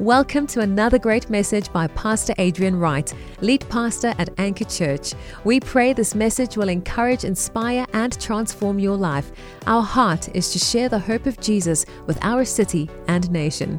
Welcome to another great message by Pastor Adrian Wright, lead pastor at Anchor Church. We pray this message will encourage, inspire, and transform your life. Our heart is to share the hope of Jesus with our city and nation.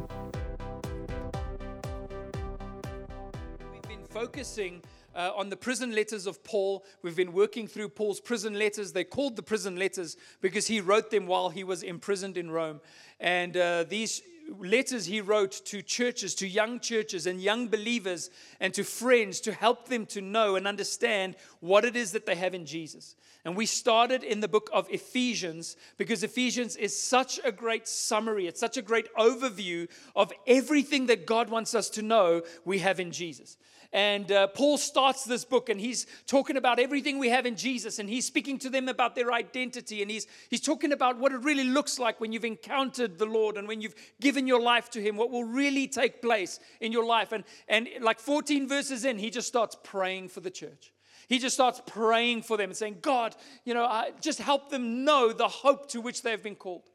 We've been focusing uh, on the prison letters of Paul. We've been working through Paul's prison letters. They're called the prison letters because he wrote them while he was imprisoned in Rome. And uh, these letters he wrote to churches, to young churches and young believers, and to friends to help them to know and understand what it is that they have in Jesus. And we started in the book of Ephesians because Ephesians is such a great summary, it's such a great overview of everything that God wants us to know we have in Jesus. And uh, Paul starts this book and he's talking about everything we have in Jesus and he's speaking to them about their identity and he's, he's talking about what it really looks like when you've encountered the Lord and when you've given your life to him, what will really take place in your life. And, and like 14 verses in, he just starts praying for the church. He just starts praying for them and saying, God, you know, uh, just help them know the hope to which they have been called.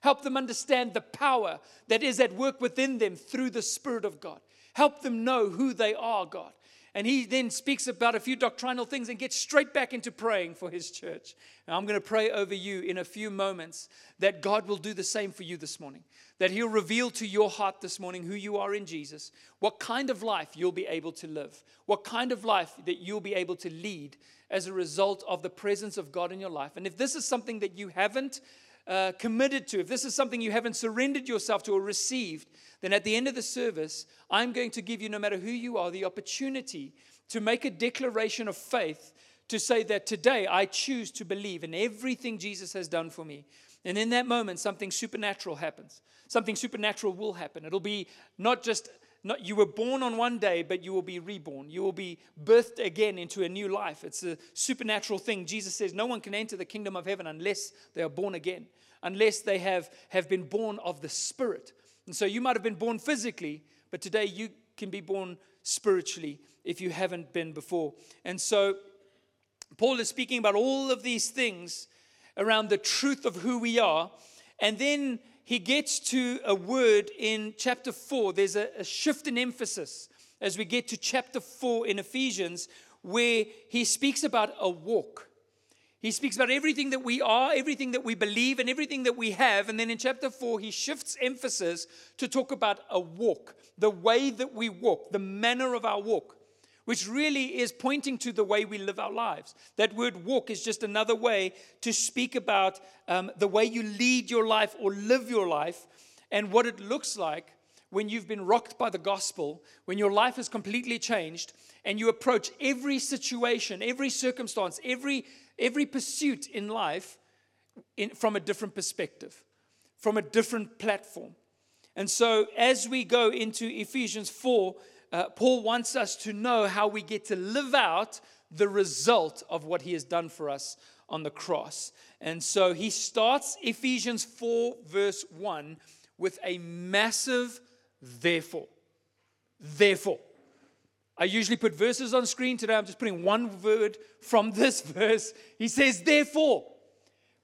Help them understand the power that is at work within them through the Spirit of God. Help them know who they are, God. And he then speaks about a few doctrinal things and gets straight back into praying for his church. And I'm going to pray over you in a few moments that God will do the same for you this morning. That he'll reveal to your heart this morning who you are in Jesus, what kind of life you'll be able to live, what kind of life that you'll be able to lead as a result of the presence of God in your life. And if this is something that you haven't uh, committed to, if this is something you haven't surrendered yourself to or received, then at the end of the service, I'm going to give you, no matter who you are, the opportunity to make a declaration of faith to say that today I choose to believe in everything Jesus has done for me. And in that moment, something supernatural happens. Something supernatural will happen. It'll be not just not, you were born on one day, but you will be reborn. You will be birthed again into a new life. It's a supernatural thing. Jesus says no one can enter the kingdom of heaven unless they are born again, unless they have, have been born of the Spirit. And so you might have been born physically, but today you can be born spiritually if you haven't been before. And so Paul is speaking about all of these things around the truth of who we are. And then he gets to a word in chapter 4. There's a, a, shift in emphasis as we get to chapter 4 in Ephesians, where he speaks about a walk. He speaks about everything that we are, everything that we believe, and everything that we have. And then in chapter 4, he shifts emphasis to talk about a walk, the way that we walk, the manner of our walk which really is pointing to the way we live our lives. That word walk is just another way to speak about um, the way you lead your life or live your life and what it looks like when you've been rocked by the gospel, when your life has completely changed, and you approach every situation, every circumstance, every, every pursuit in life in, from a different perspective, from a different platform. And so, as we go into Ephesians 4, uh, Paul wants us to know how we get to live out the result of what he has done for us on the cross. And so he starts Ephesians 4, verse 1, with a massive therefore. Therefore. I usually put verses on screen. Today I'm just putting one word from this verse. He says, therefore.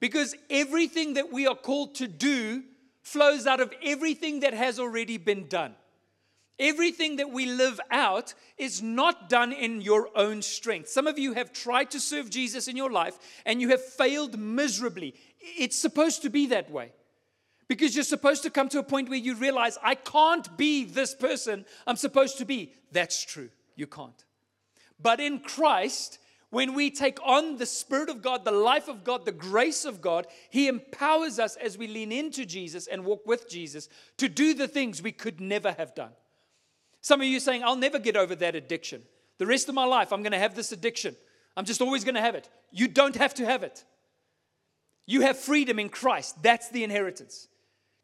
Because everything that we are called to do flows out of everything that has already been done. Everything that we live out is not done in your own strength. Some of you have tried to serve Jesus in your life and you have failed miserably. It's supposed to be that way because you're supposed to come to a point where you realize, I can't be this person I'm supposed to be. That's true, you can't. But in Christ, when we take on the Spirit of God, the life of God, the grace of God, He empowers us as we lean into Jesus and walk with Jesus to do the things we could never have done. Some of you saying, I'll never get over that addiction. The rest of my life, I'm going to have this addiction. I'm just always going to have it. You don't have to have it. You have freedom in Christ. That's the inheritance.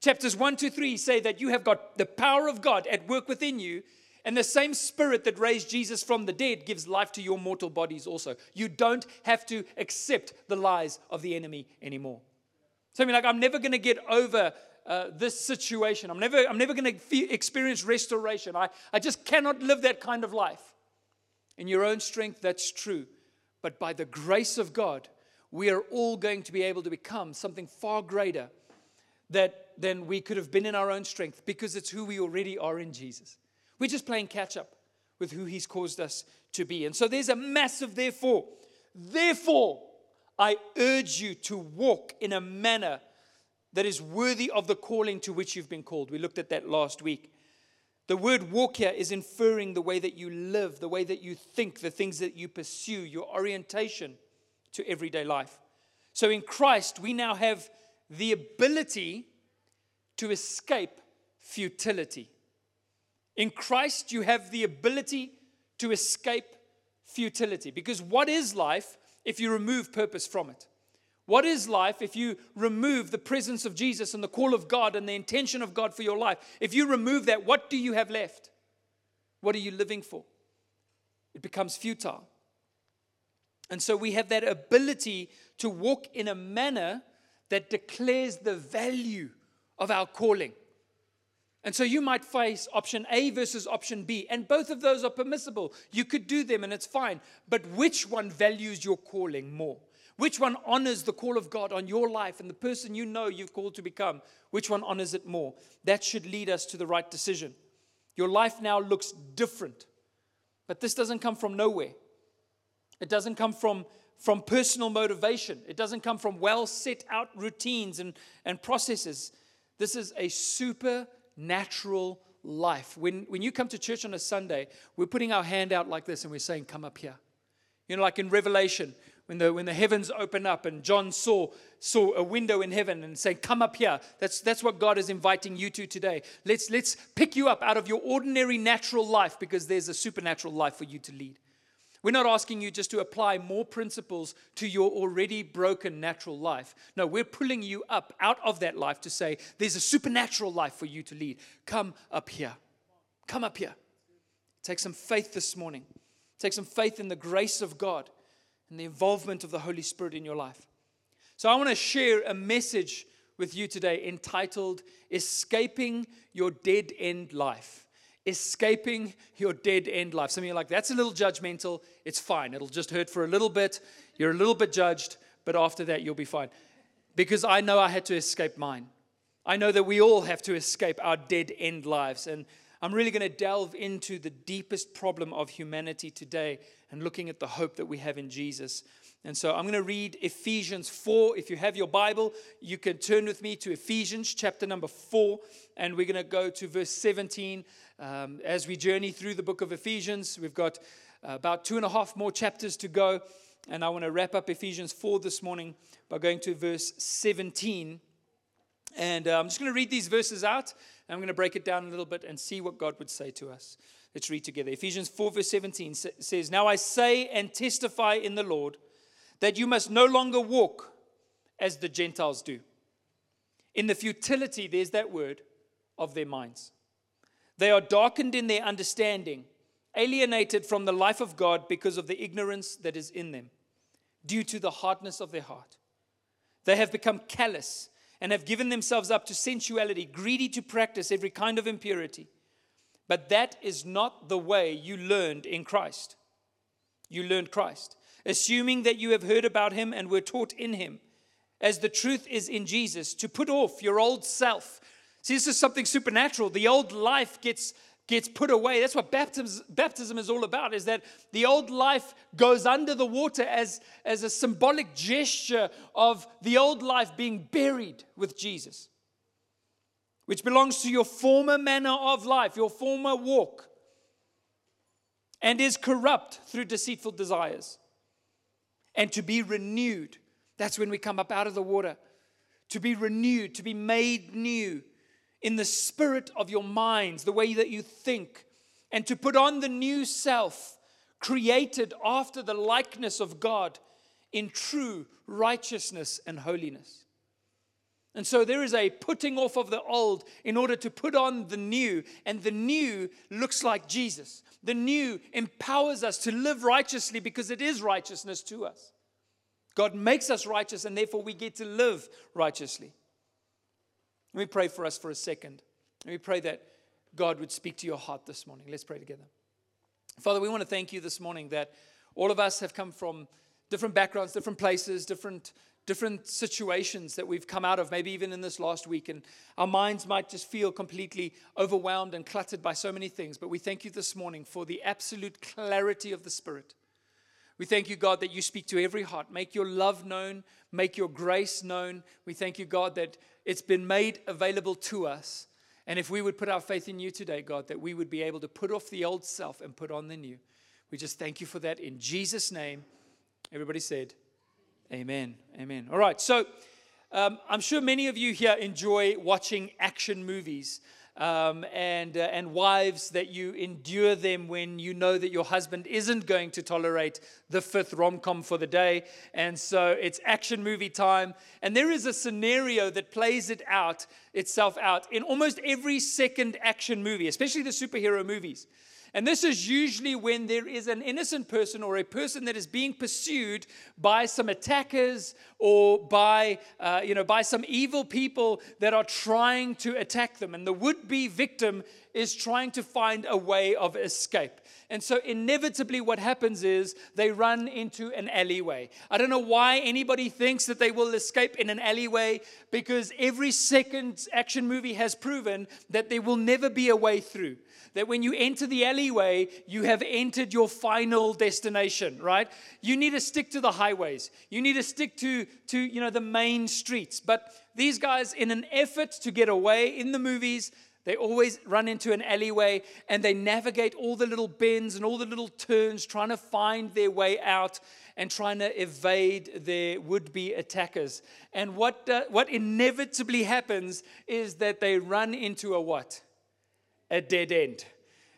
Chapters 1 to 3 say that you have got the power of God at work within you, and the same spirit that raised Jesus from the dead gives life to your mortal bodies also. You don't have to accept the lies of the enemy anymore. So I mean, like, I'm never going to get over uh, this situation. I'm never, I'm never going to experience restoration. I, I just cannot live that kind of life. In your own strength, that's true. But by the grace of God, we are all going to be able to become something far greater that than we could have been in our own strength because it's who we already are in Jesus. We're just playing catch up with who He's caused us to be. And so there's a massive therefore. Therefore, I urge you to walk in a manner that is worthy of the calling to which you've been called. We looked at that last week. The word walk here is inferring the way that you live, the way that you think, the things that you pursue, your orientation to everyday life. So in Christ, we now have the ability to escape futility. In Christ, you have the ability to escape futility. Because what is life if you remove purpose from it? What is life if you remove the presence of Jesus and the call of God and the intention of God for your life? If you remove that, what do you have left? What are you living for? It becomes futile. And so we have that ability to walk in a manner that declares the value of our calling. And so you might face option A versus option B, and both of those are permissible. You could do them and it's fine. But which one values your calling more? Which one honors the call of God on your life and the person you know you've called to become? Which one honors it more? That should lead us to the right decision. Your life now looks different. But this doesn't come from nowhere. It doesn't come from, from personal motivation. It doesn't come from well set out routines and, and processes. This is a supernatural life. When, when you come to church on a Sunday, we're putting our hand out like this and we're saying, Come up here. You know, like in Revelation, when the, when the heavens open up and John saw, saw a window in heaven and saying, Come up here. That's, that's what God is inviting you to today. Let's, let's pick you up out of your ordinary natural life because there's a supernatural life for you to lead. We're not asking you just to apply more principles to your already broken natural life. No, we're pulling you up out of that life to say, There's a supernatural life for you to lead. Come up here. Come up here. Take some faith this morning. Take some faith in the grace of God and the involvement of the Holy Spirit in your life. So, I want to share a message with you today entitled Escaping Your Dead End Life. Escaping your dead end life. Some of you are like, that's a little judgmental. It's fine. It'll just hurt for a little bit. You're a little bit judged, but after that, you'll be fine. Because I know I had to escape mine. I know that we all have to escape our dead end lives. And I'm really going to delve into the deepest problem of humanity today and looking at the hope that we have in Jesus. And so I'm going to read Ephesians 4. If you have your Bible, you can turn with me to Ephesians chapter number 4, and we're going to go to verse 17. Um, as we journey through the book of Ephesians, we've got about two and a half more chapters to go, and I want to wrap up Ephesians 4 this morning by going to verse 17. And uh, I'm just going to read these verses out, I'm going to break it down a little bit and see what God would say to us. Let's read together. Ephesians 4, verse 17 says, Now I say and testify in the Lord that you must no longer walk as the Gentiles do. In the futility, there's that word, of their minds. They are darkened in their understanding, alienated from the life of God because of the ignorance that is in them, due to the hardness of their heart. They have become callous and have given themselves up to sensuality, greedy to practice every kind of impurity. But that is not the way you learned in Christ. You learned Christ, assuming that you have heard about him and were taught in him, as the truth is in Jesus, to put off your old self. See, this is something supernatural. The old life gets gets put away. That's what baptism, baptism is all about, is that the old life goes under the water as, as a symbolic gesture of the old life being buried with Jesus which belongs to your former manner of life, your former walk, and is corrupt through deceitful desires. And to be renewed, that's when we come up out of the water. To be renewed, to be made new in the spirit of your minds, the way that you think, and to put on the new self, created after the likeness of God in true righteousness and holiness. And so there is a putting off of the old in order to put on the new, and the new looks like Jesus. The new empowers us to live righteously because it is righteousness to us. God makes us righteous, and therefore we get to live righteously. Let me pray for us for a second. Let me pray that God would speak to your heart this morning. Let's pray together. Father, we want to thank you this morning that all of us have come from different backgrounds, different places, different different situations that we've come out of, maybe even in this last week. And our minds might just feel completely overwhelmed and cluttered by so many things. But we thank you this morning for the absolute clarity of the Spirit. We thank you, God, that you speak to every heart. Make your love known, make your grace known. We thank you, God, that it's been made available to us. And if we would put our faith in you today, God, that we would be able to put off the old self and put on the new. We just thank you for that in Jesus' name. Everybody said, Amen. Amen. All right. So um, I'm sure many of you here enjoy watching action movies. Um, and, uh, and wives that you endure them when you know that your husband isn't going to tolerate the fifth rom com for the day. And so it's action movie time. And there is a scenario that plays it out, itself out in almost every second action movie, especially the superhero movies. And this is usually when there is an innocent person or a person that is being pursued by some attackers or by, uh, you know, by some evil people that are trying to attack them. And the would be victim is trying to find a way of escape. And so, inevitably, what happens is they run into an alleyway. I don't know why anybody thinks that they will escape in an alleyway because every second action movie has proven that there will never be a way through that when you enter the alleyway, you have entered your final destination, right? You need to stick to the highways. You need to stick to, to you know, the main streets. But these guys, in an effort to get away in the movies, they always run into an alleyway and they navigate all the little bends and all the little turns, trying to find their way out and trying to evade their would be attackers. And what, uh, what inevitably happens is that they run into a what? A dead end.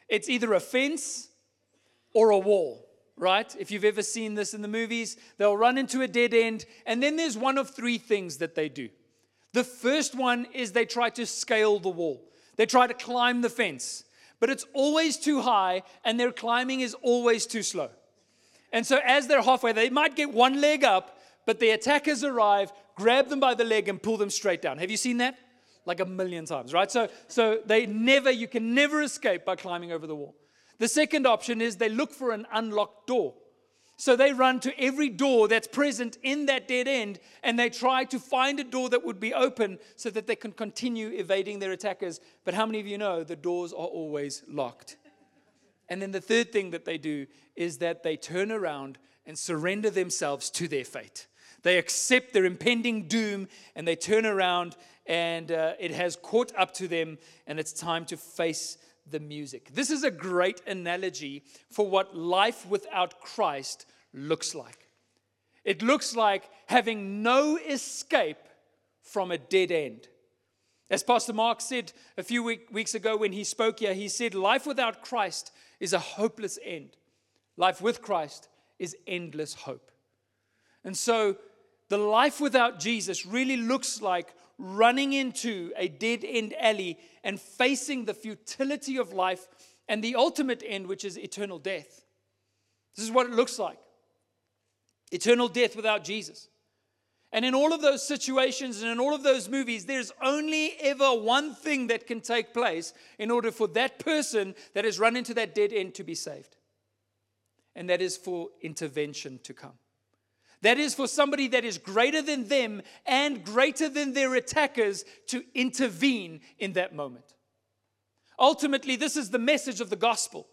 It's either a fence or a wall, right? If you've ever seen this in the movies, they'll run into a dead end, and then there's one of three things that they do. The first one is they try to scale the wall, they try to climb the fence, but it's always too high, and their climbing is always too slow. And so, as they're halfway, they might get one leg up, but the attackers arrive, grab them by the leg, and pull them straight down. Have you seen that? Like a million times, right? So, so they never, you can never escape by climbing over the wall. The second option is they look for an unlocked door. So they run to every door that's present in that dead end and they try to find a door that would be open so that they can continue evading their attackers. But how many of you know the doors are always locked? And then the third thing that they do is that they turn around and surrender themselves to their fate. They accept their impending doom and they turn around and uh, it has caught up to them, and it's time to face the music. This is a great analogy for what life without Christ looks like. It looks like having no escape from a dead end. As Pastor Mark said a few week, weeks ago when he spoke here, he said, Life without Christ is a hopeless end. Life with Christ is endless hope. And so, the life without Jesus really looks like running into a dead end alley and facing the futility of life and the ultimate end, which is eternal death. This is what it looks like eternal death without Jesus. And in all of those situations and in all of those movies, there's only ever one thing that can take place in order for that person that has run into that dead end to be saved. And that is for intervention to come. That is for somebody that is greater than them and greater than their attackers to intervene in that moment. Ultimately, this is the message of the gospel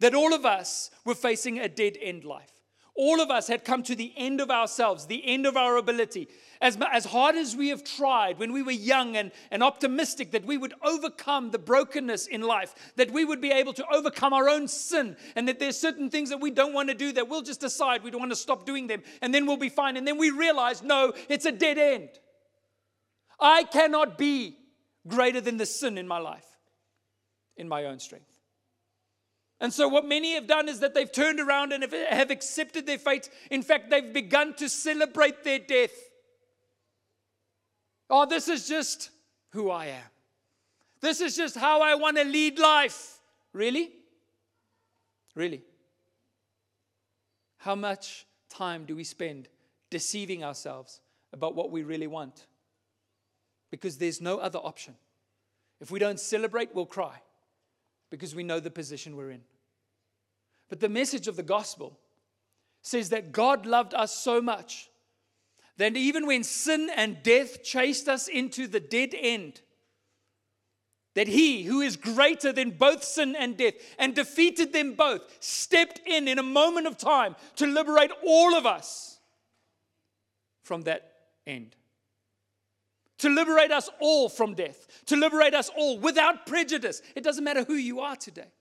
that all of us were facing a dead end life. All of us had come to the end of ourselves, the end of our ability. As, as hard as we have tried when we were young and, and optimistic that we would overcome the brokenness in life, that we would be able to overcome our own sin, and that there's certain things that we don't want to do that we'll just decide we don't want to stop doing them, and then we'll be fine. And then we realize, no, it's a dead end. I cannot be greater than the sin in my life in my own strength. And so, what many have done is that they've turned around and have accepted their fate. In fact, they've begun to celebrate their death. Oh, this is just who I am. This is just how I want to lead life. Really? Really? How much time do we spend deceiving ourselves about what we really want? Because there's no other option. If we don't celebrate, we'll cry because we know the position we're in. But the message of the gospel says that God loved us so much that even when sin and death chased us into the dead end, that he who is greater than both sin and death and defeated them both stepped in in a moment of time to liberate all of us from that end. To liberate us all from death, to liberate us all without prejudice. It doesn't matter who you are today.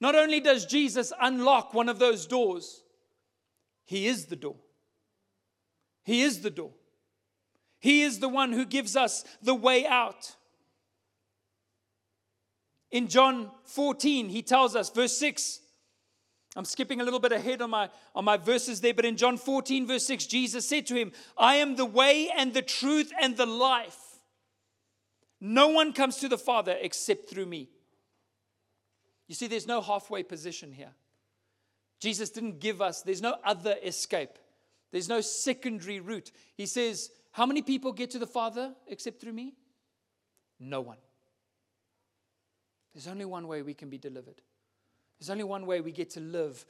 Not only does Jesus unlock one of those doors, he is the door. He is the door. He is the one who gives us the way out. In John 14, he tells us, verse 6, I'm skipping a little bit ahead on my, on my verses there, but in John 14, verse 6, Jesus said to him, I am the way and the truth and the life. No one comes to the Father except through me. You see, there's no halfway position here. Jesus didn't give us, there's no other escape, there's no secondary route. He says, How many people get to the Father except through me? No one. There's only one way we can be delivered. There's only one way we get to live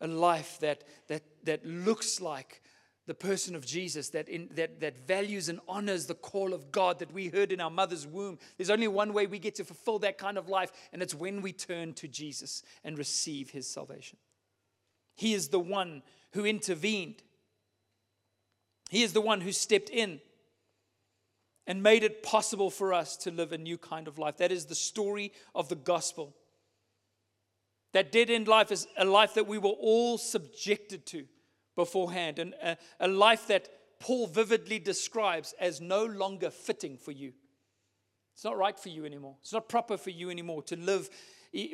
a life that, that, that looks like the person of Jesus, that, in, that, that values and honors the call of God that we heard in our mother's womb. There's only one way we get to fulfill that kind of life, and it's when we turn to Jesus and receive his salvation. He is the one who intervened, he is the one who stepped in and made it possible for us to live a new kind of life. That is the story of the gospel. That dead end life is a life that we were all subjected to beforehand, and a, a life that Paul vividly describes as no longer fitting for you. It's not right for you anymore. It's not proper for you anymore to live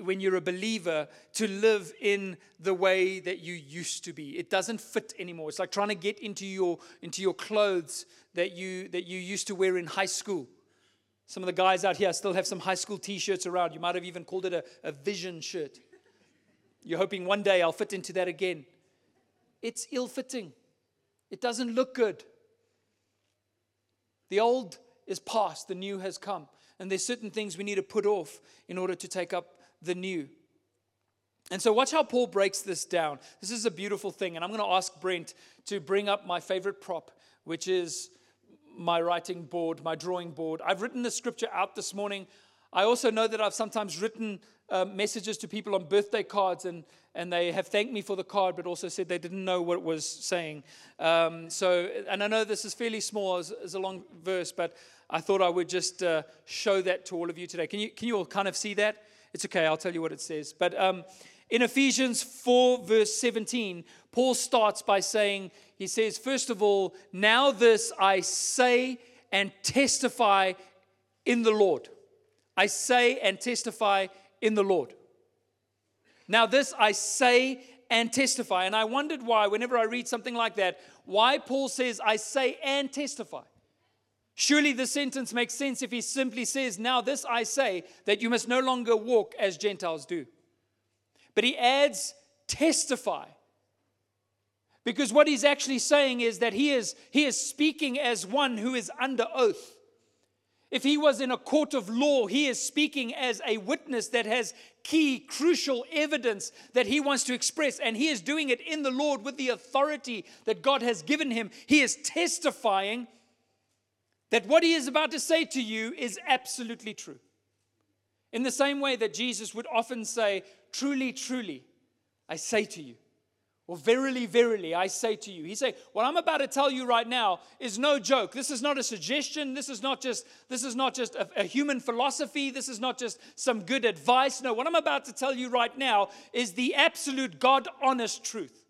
when you're a believer to live in the way that you used to be. It doesn't fit anymore. It's like trying to get into your into your clothes that you that you used to wear in high school. Some of the guys out here still have some high school t-shirts around. You might have even called it a, a vision shirt. You're hoping one day I'll fit into that again. It's ill-fitting. It doesn't look good. The old is past, the new has come. And there's certain things we need to put off in order to take up the new. And so, watch how Paul breaks this down. This is a beautiful thing. And I'm going to ask Brent to bring up my favorite prop, which is my writing board, my drawing board. I've written the scripture out this morning. I also know that I've sometimes written uh, messages to people on birthday cards, and, and they have thanked me for the card, but also said they didn't know what it was saying. Um, so, and I know this is fairly small as, a long verse, but I thought I would just uh, show that to all of you today. Can you, can you all kind of see that? It's okay, I'll tell you what it says. But um, in Ephesians 4, verse 17, Paul starts by saying, he says, first of all, now this I say and testify in the Lord. I say and testify in the Lord. Now, this I say and testify. And I wondered why, whenever I read something like that, why Paul says, I say and testify. Surely the sentence makes sense if he simply says, Now this I say, that you must no longer walk as Gentiles do. But he adds, testify. Because what he's actually saying is that he is, he is speaking as one who is under oath. If he was in a court of law, he is speaking as a witness that has key, crucial evidence that he wants to express, and he is doing it in the Lord with the authority that God has given him. He is testifying that what he is about to say to you is absolutely true. In the same way that Jesus would often say, Truly, truly, I say to you, or verily, verily, I say to you. He say, what I'm about to tell you right now is no joke. This is not a suggestion. This is not just, this is not just a, a human philosophy. This is not just some good advice. No, what I'm about to tell you right now is the absolute God honest truth.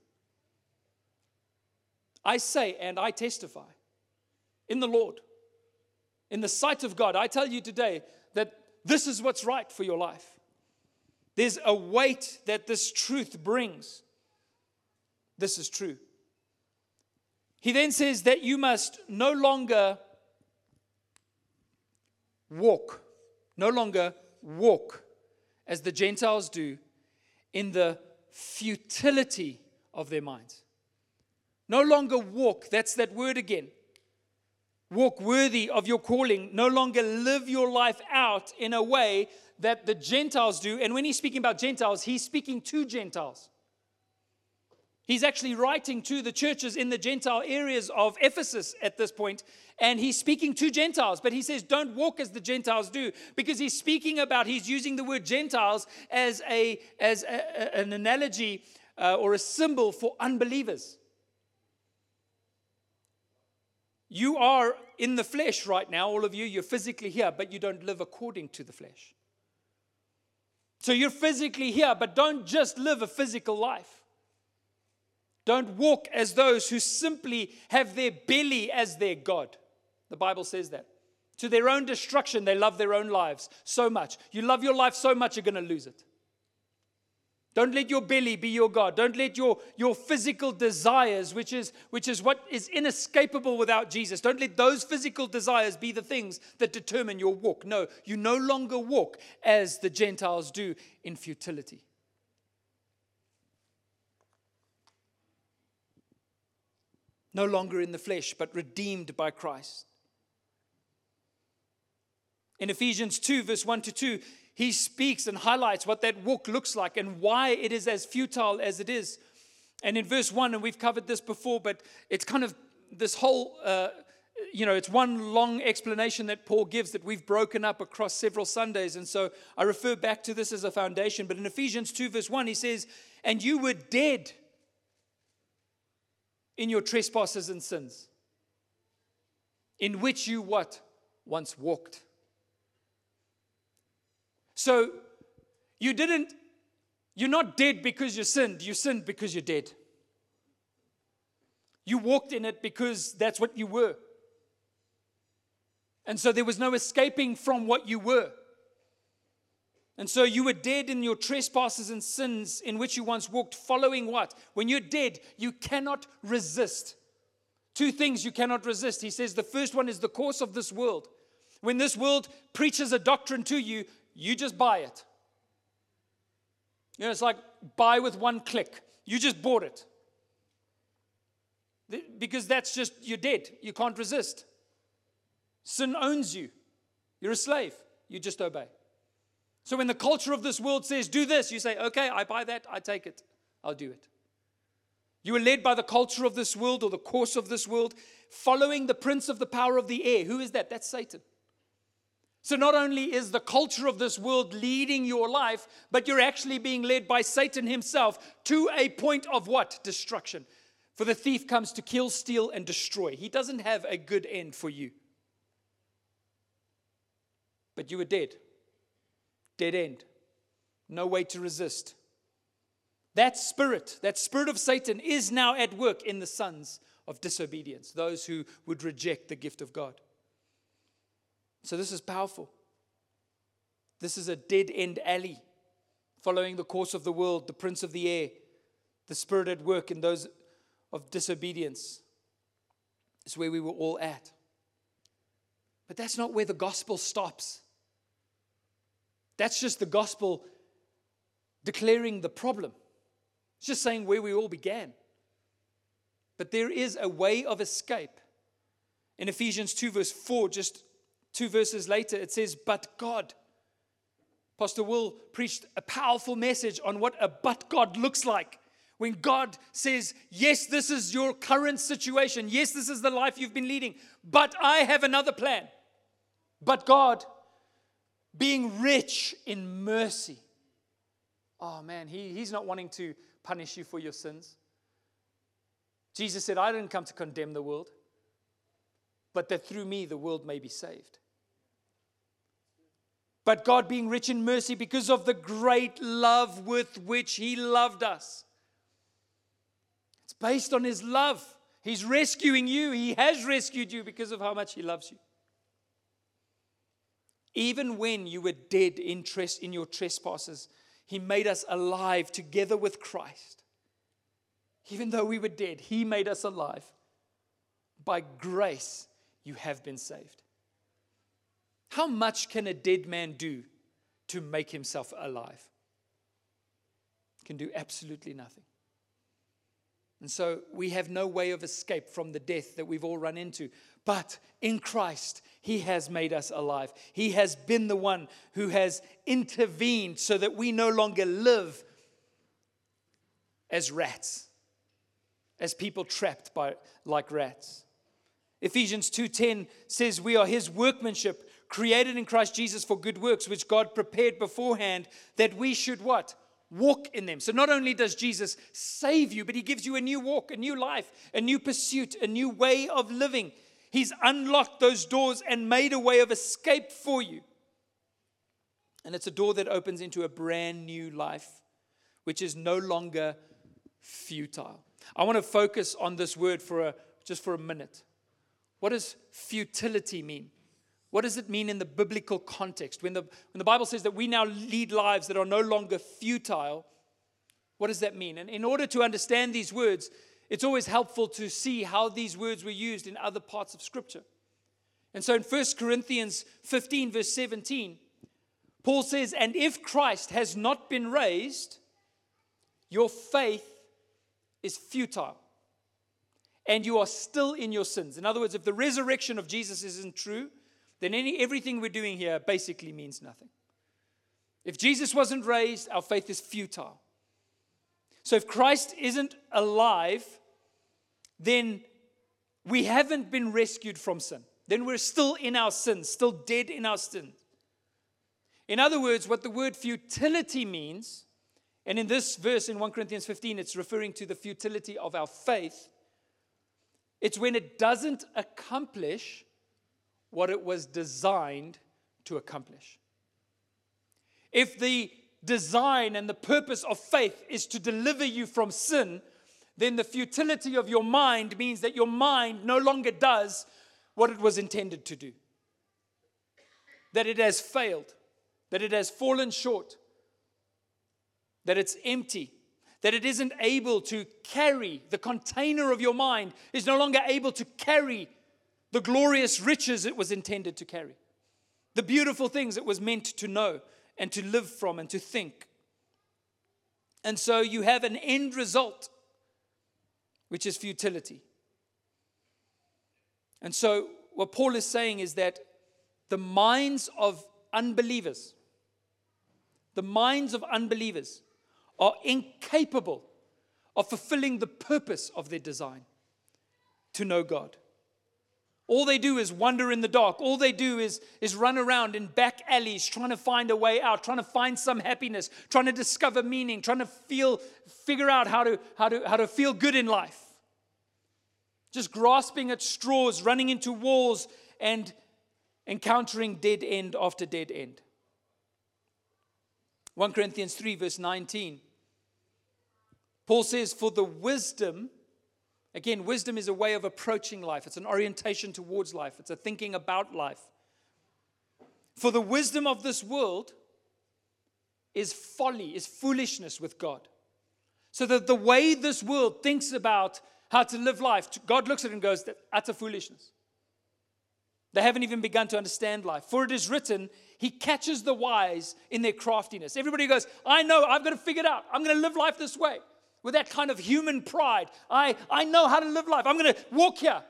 I say and I testify in the Lord in the sight of God, I tell you today that this is what's right for your life. There's a weight that this truth brings. This is true. He then says that you must no longer walk, no longer walk as the Gentiles do in the futility of their minds. No longer walk, that's that word again. Walk worthy of your calling. No longer live your life out in a way that the Gentiles do. And when he's speaking about Gentiles, he's speaking to Gentiles. He's actually writing to the churches in the Gentile areas of Ephesus at this point, and he's speaking to Gentiles, but he says, Don't walk as the Gentiles do, because he's speaking about, he's using the word Gentiles as, a, as a, an analogy uh, or a symbol for unbelievers. You are in the flesh right now, all of you, you're physically here, but you don't live according to the flesh. So you're physically here, but don't just live a physical life. Don't walk as those who simply have their belly as their God. The Bible says that. To their own destruction, they love their own lives so much. You love your life so much, you're going to lose it. Don't let your belly be your God. Don't let your, your physical desires, which is, which is what is inescapable without Jesus, don't let those physical desires be the things that determine your walk. No, you no longer walk as the Gentiles do in futility. No longer in the flesh, but redeemed by Christ. In Ephesians 2, verse 1 to 2, he speaks and highlights what that walk looks like and why it is as futile as it is. And in verse 1, and we've covered this before, but it's kind of this whole, uh, you know, it's one long explanation that Paul gives that we've broken up across several Sundays. And so I refer back to this as a foundation. But in Ephesians 2, verse 1, he says, And you were dead in your trespasses and sins, in which you what? Once walked. So you didn't, you're not dead because you sinned, you sinned because you're dead. You walked in it because that's what you were. And so there was no escaping from what you were. And so you were dead in your trespasses and sins in which you once walked, following what? When you're dead, you cannot resist. Two things you cannot resist. He says the first one is the course of this world. When this world preaches a doctrine to you, you just buy it. You know, it's like buy with one click. You just bought it. Because that's just, you're dead. You can't resist. Sin owns you. You're a slave. You just obey. So when the culture of this world says, do this, you say, okay, I buy that, I take it, I'll do it. You are led by the culture of this world or the course of this world, following the prince of the power of the air. Who is that? That's Satan. So not only is the culture of this world leading your life, but you're actually being led by Satan himself to a point of what? Destruction. For the thief comes to kill, steal, and destroy. He doesn't have a good end for you. But you were dead dead end. No way to resist. That spirit, that spirit of Satan, is now at work in the sons of disobedience, those who would reject the gift of God. So, this is powerful. This is a dead end alley, following the course of the world, the prince of the air, the spirit at work in those of disobedience. Is where we were all at. But that's not where the gospel stops. That's just the gospel declaring the problem. It's just saying where we all began. But there is a way of escape. In Ephesians 2, verse 4, just two verses later, it says, But God. Pastor Will preached a powerful message on what a but God looks like. When God says, Yes, this is your current situation. Yes, this is the life you've been leading. But I have another plan. But God being rich in mercy. Oh man, he, he's not wanting to punish you for your sins. Jesus said, I didn't come to condemn the world, but that through me the world may be saved. But God, being rich in mercy because of the great love with which He loved us, it's based on His love. He's rescuing you, He has rescued you because of how much He loves you. Even when you were dead in, tres- in your trespasses, He made us alive together with Christ. Even though we were dead, He made us alive. By grace, you have been saved. How much can a dead man do to make himself alive? Can do absolutely nothing. And so we have no way of escape from the death that we've all run into. But in Christ, He has made us alive. He has been the one who has intervened so that we no longer live as rats, as people trapped by like rats. Ephesians 2:10 says we are his workmanship created in Christ Jesus for good works which God prepared beforehand that we should what? Walk in them. So not only does Jesus save you, but he gives you a new walk, a new life, a new pursuit, a new way of living. He's unlocked those doors and made a way of escape for you. And it's a door that opens into a brand new life, which is no longer futile. I want to focus on this word for a, just for a minute. What does futility mean? What does it mean in the biblical context? When the, when the Bible says that we now lead lives that are no longer futile, what does that mean? And in order to understand these words, it's always helpful to see how these words were used in other parts of Scripture. And so in 1 Corinthians 15, verse 17, Paul says, And if Christ has not been raised, your faith is futile and you are still in your sins. In other words, if the resurrection of Jesus isn't true, then any, everything we're doing here basically means nothing. If Jesus wasn't raised, our faith is futile. So if Christ isn't alive, then we haven't been rescued from sin. Then we're still in our sins, still dead in our sins. In other words, what the word futility means, and in this verse in 1 Corinthians 15, it's referring to the futility of our faith. It's when it doesn't accomplish what it was designed to accomplish. If the design and the purpose of faith is to deliver you from sin, then the futility of your mind means that your mind no longer does what it was intended to do. That it has failed, that it has fallen short, that it's empty, that it isn't able to carry, the container of your mind is no longer able to carry the glorious riches it was intended to carry, the beautiful things it was meant to know and to live from and to think. And so you have an end result, which is futility. And so, what Paul is saying is that the minds of unbelievers, the minds of unbelievers are incapable of fulfilling the purpose of their design to know God. All they do is wander in the dark. All they do is, is run around in back alleys trying to find a way out, trying to find some happiness, trying to discover meaning, trying to feel, figure out how to, how to, how to feel good in life. Just grasping at straws, running into walls, and encountering dead end after dead end. 1 Corinthians 3, verse 19. Paul says, For the wisdom Again, wisdom is a way of approaching life, it's an orientation towards life, it's a thinking about life. For the wisdom of this world is folly, is foolishness with God. So that the way this world thinks about how to live life, God looks at it and goes, That's utter foolishness. They haven't even begun to understand life. For it is written, He catches the wise in their craftiness. Everybody goes, I know, I've got to figure it out. I'm going to live life this way with that kind of human pride. I, I know how to live life. I'm going to walk here.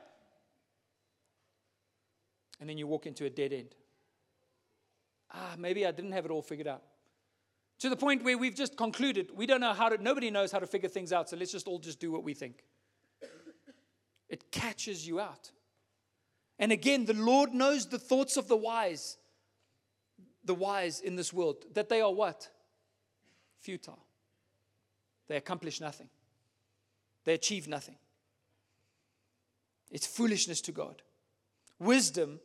And then you walk into a dead end. Ah, maybe I didn't have it all figured out. To the point where we've just concluded we don't know how to, nobody knows how to figure things out, so let's just all just do what we think. It catches you out. And again, the Lord knows the thoughts of the wise, the wise in this world, that they are what? Futile. They accomplish nothing, they achieve nothing. It's foolishness to God. Wisdom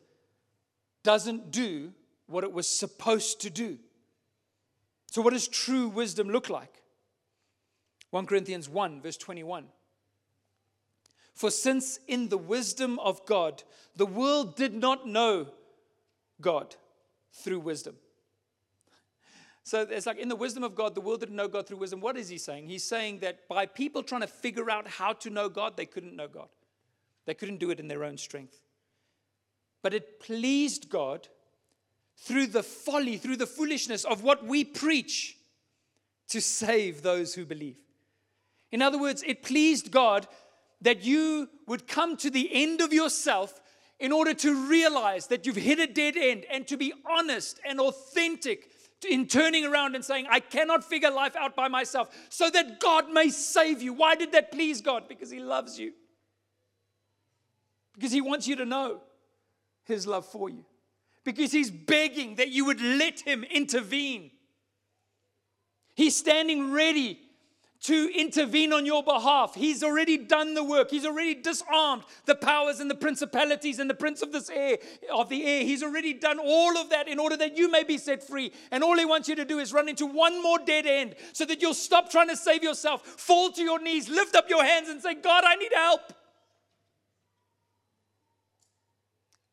doesn't do what it was supposed to do. So, what does true wisdom look like? 1 Corinthians 1, verse 21. For since in the wisdom of God, the world did not know God through wisdom. So it's like in the wisdom of God, the world didn't know God through wisdom. What is he saying? He's saying that by people trying to figure out how to know God, they couldn't know God. They couldn't do it in their own strength. But it pleased God through the folly, through the foolishness of what we preach to save those who believe. In other words, it pleased God that you would come to the end of yourself in order to realize that you've hit a dead end and to be honest and authentic in turning around and saying, I cannot figure life out by myself, so that God may save you. Why did that please God? Because He loves you. Because He wants you to know His love for you. Because He's begging that you would let Him intervene. He's standing ready to intervene on your behalf. He's already done the work. He's already disarmed the powers and the principalities and the prince of this air of the air. He's already done all of that in order that you may be set free. And all he wants you to do is run into one more dead end so that you'll stop trying to save yourself, fall to your knees, lift up your hands and say, "God, I need help."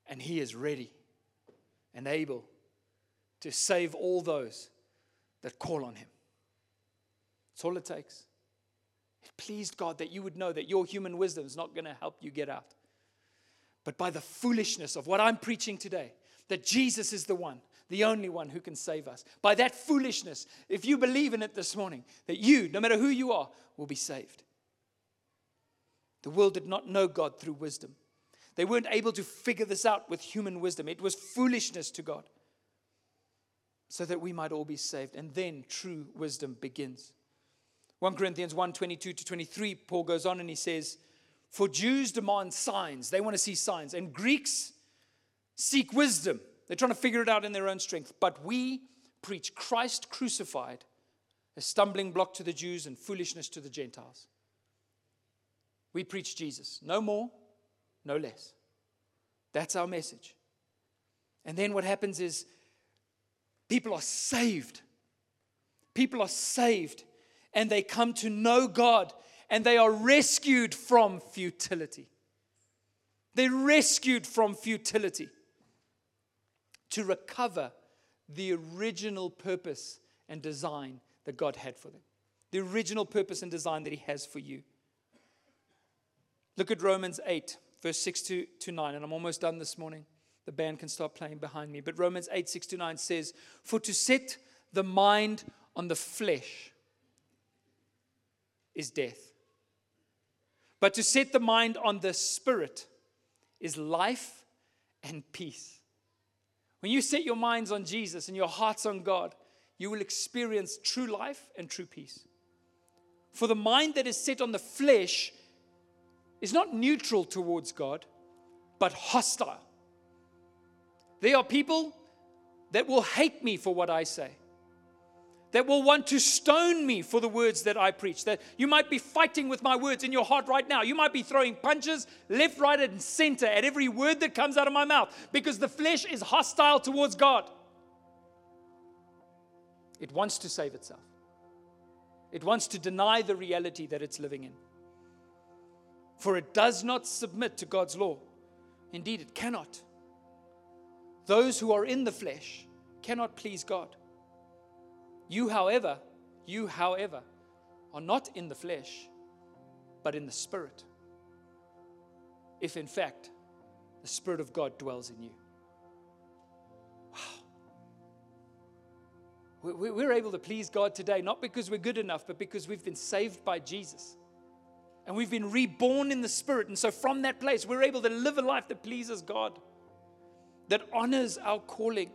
And he is ready and able to save all those that call on him. That's all it takes. It pleased God that you would know that your human wisdom is not going to help you get out. But by the foolishness of what I'm preaching today, that Jesus is the one, the only one who can save us. By that foolishness, if you believe in it this morning, that you, no matter who you are, will be saved. The world did not know God through wisdom. They weren't able to figure this out with human wisdom. It was foolishness to God so that we might all be saved. And then true wisdom begins. 1 Corinthians 1 22 to 23, Paul goes on and he says, For Jews demand signs. They want to see signs. And Greeks seek wisdom. They're trying to figure it out in their own strength. But we preach Christ crucified, a stumbling block to the Jews and foolishness to the Gentiles. We preach Jesus. No more, no less. That's our message. And then what happens is people are saved. People are saved and they come to know God and they are rescued from futility. They're rescued from futility to recover the original purpose and design that God had for them. The original purpose and design that He has for you. Look at Romans 8, verse 6 to, to 9, and I'm almost done this morning. The band can start playing behind me. But Romans 8, 6 to 9 says, For to set the mind on the flesh is death. But to set the mind on the spirit is life and peace. When you set your minds on Jesus and your hearts on God, you will experience true life and true peace. For the mind that is set on the flesh is not neutral towards God, but hostile. There are people that will hate me for what I say that will want to stone me for the words that I preach. That you might be fighting with my words in your heart right now. You might be throwing punches left, right, and center at every word that comes out of my mouth because the flesh is hostile towards God. It wants to save itself, it wants to deny the reality that it's living in. For it does not submit to God's law. Indeed, it cannot. Those who are in the flesh cannot please God. You, however, you, however, are not in the flesh, but in the Spirit. If in fact the Spirit of God dwells in you. Wow. We're able to please God today, not because we're good enough, but because we've been saved by Jesus. And we've been reborn in the Spirit. And so from that place, we're able to live a life that pleases God, that honors our calling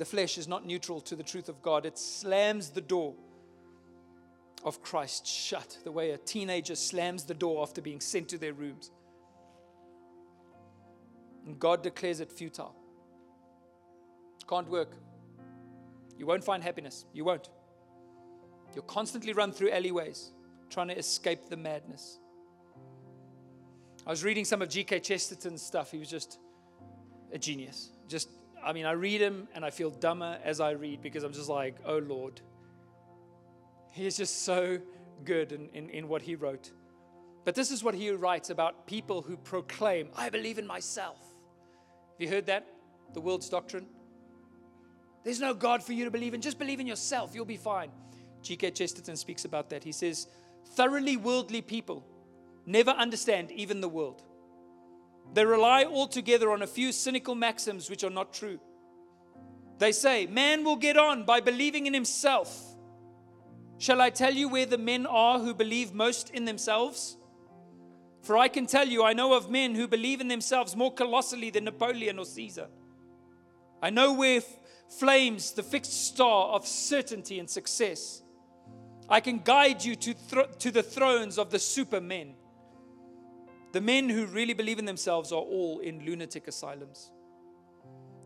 The flesh is not neutral to the truth of God, it slams the door of Christ shut, the way a teenager slams the door after being sent to their rooms. And God declares it futile. Can't work. You won't find happiness. You won't. You'll constantly run through alleyways trying to escape the madness. I was reading some of G.K. Chesterton's stuff. He was just a genius. Just I mean, I read him and I feel dumber as I read because I'm just like, oh Lord. He is just so good in, in, in what he wrote. But this is what he writes about people who proclaim, I believe in myself. Have you heard that? The world's doctrine? There's no God for you to believe in. Just believe in yourself. You'll be fine. G.K. Chesterton speaks about that. He says, thoroughly worldly people never understand even the world. They rely altogether on a few cynical maxims which are not true. They say, Man will get on by believing in himself. Shall I tell you where the men are who believe most in themselves? For I can tell you, I know of men who believe in themselves more colossally than Napoleon or Caesar. I know where f- flames the fixed star of certainty and success. I can guide you to, to the thrones of the supermen. The men who really believe in themselves are all in lunatic asylums.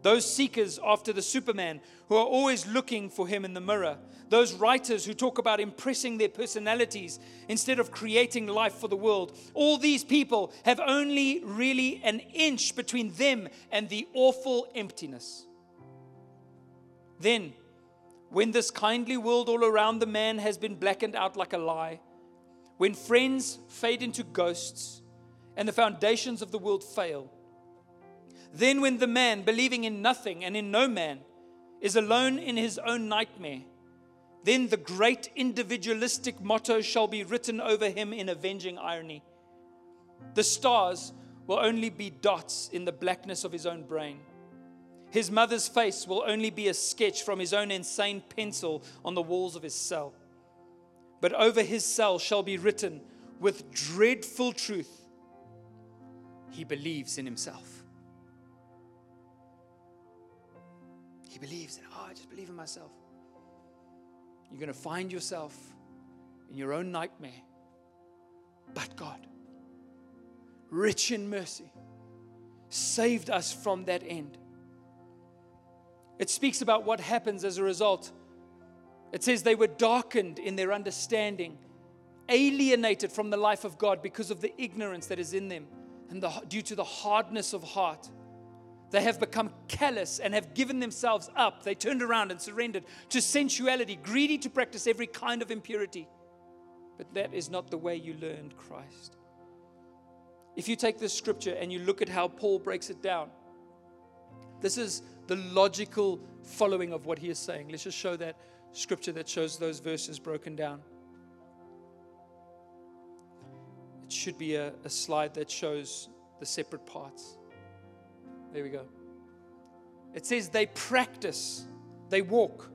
Those seekers after the Superman who are always looking for him in the mirror. Those writers who talk about impressing their personalities instead of creating life for the world. All these people have only really an inch between them and the awful emptiness. Then, when this kindly world all around the man has been blackened out like a lie, when friends fade into ghosts and the foundations of the world fail, then, when the man, believing in nothing and in no man, is alone in his own nightmare, then the great individualistic motto shall be written over him in avenging irony. The stars will only be dots in the blackness of his own brain. His mother's face will only be a sketch from his own insane pencil on the walls of his cell. But over his cell shall be written with dreadful truth he believes in himself. He believes in, oh, I just believe in myself. You're going to find yourself in your own nightmare. But God, rich in mercy, saved us from that end. It speaks about what happens as a result. It says they were darkened in their understanding, alienated from the life of God because of the ignorance that is in them and the, due to the hardness of heart. They have become callous and have given themselves up. They turned around and surrendered to sensuality, greedy to practice every kind of impurity. But that is not the way you learned Christ. If you take this scripture and you look at how Paul breaks it down, this is the logical following of what he is saying. Let's just show that scripture that shows those verses broken down. It should be a, a slide that shows the separate parts. There we go. It says they practice, they walk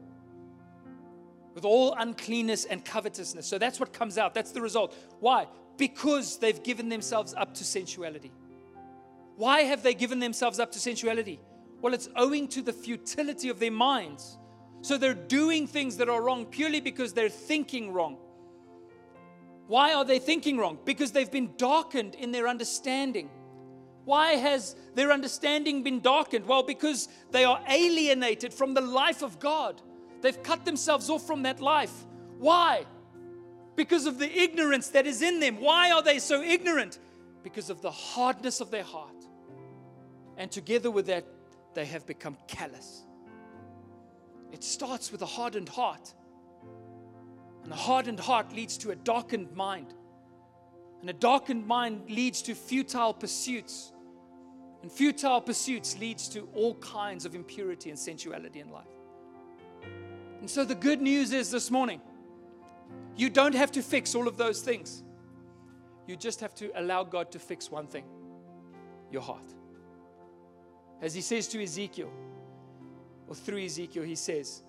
with all uncleanness and covetousness. So that's what comes out. That's the result. Why? Because they've given themselves up to sensuality. Why have they given themselves up to sensuality? Well, it's owing to the futility of their minds. So they're doing things that are wrong purely because they're thinking wrong. Why are they thinking wrong? Because they've been darkened in their understanding. Why has their understanding been darkened? Well, because they are alienated from the life of God. They've cut themselves off from that life. Why? Because of the ignorance that is in them. Why are they so ignorant? Because of the hardness of their heart. And together with that, they have become callous. It starts with a hardened heart. And a hardened heart leads to a darkened mind. And a darkened mind leads to futile pursuits. And futile pursuits leads to all kinds of impurity and sensuality in life. And so the good news is this morning, you don't have to fix all of those things. You just have to allow God to fix one thing your heart. As he says to Ezekiel, or through Ezekiel, he says,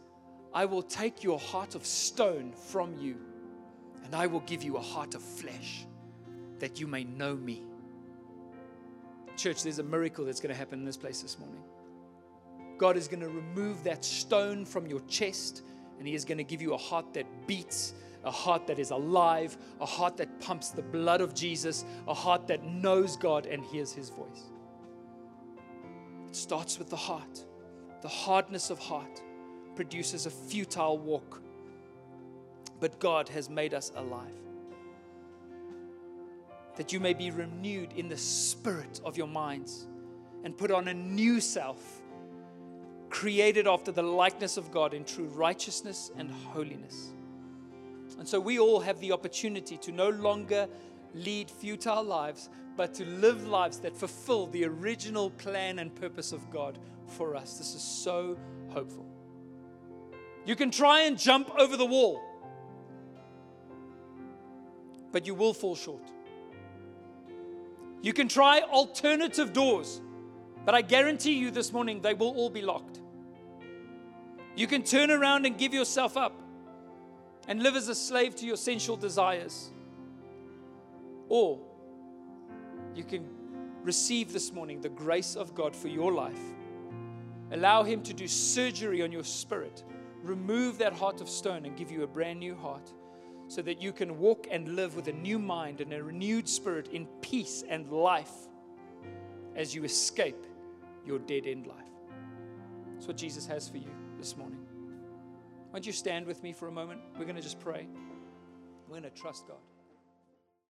I will take your heart of stone from you, and I will give you a heart of flesh, that you may know me. Church, there's a miracle that's going to happen in this place this morning. God is going to remove that stone from your chest, and He is going to give you a heart that beats, a heart that is alive, a heart that pumps the blood of Jesus, a heart that knows God and hears His voice. It starts with the heart. The hardness of heart produces a futile walk, but God has made us alive that you may be renewed in the spirit of your minds and put on a new self, created after the likeness of God in true righteousness and holiness. And so we all have the opportunity to no longer lead futile lives, but to live lives that fulfill the original plan and purpose of God for us. This is so hopeful. You can try and jump over the wall, but you will fall short. You can try alternative doors, but I guarantee you this morning they will all be locked. You can turn around and give yourself up and live as a slave to your sensual desires. Or you can receive this morning the grace of God for your life Allow Him to do surgery on your spirit, remove that heart of stone, and give you a brand new heart so that you can walk and live with a new mind and a renewed spirit in peace and life as you escape your dead end life. That's what Jesus has for you this morning. Why don't you stand with me for a moment? We're going to just pray. We're going to trust God.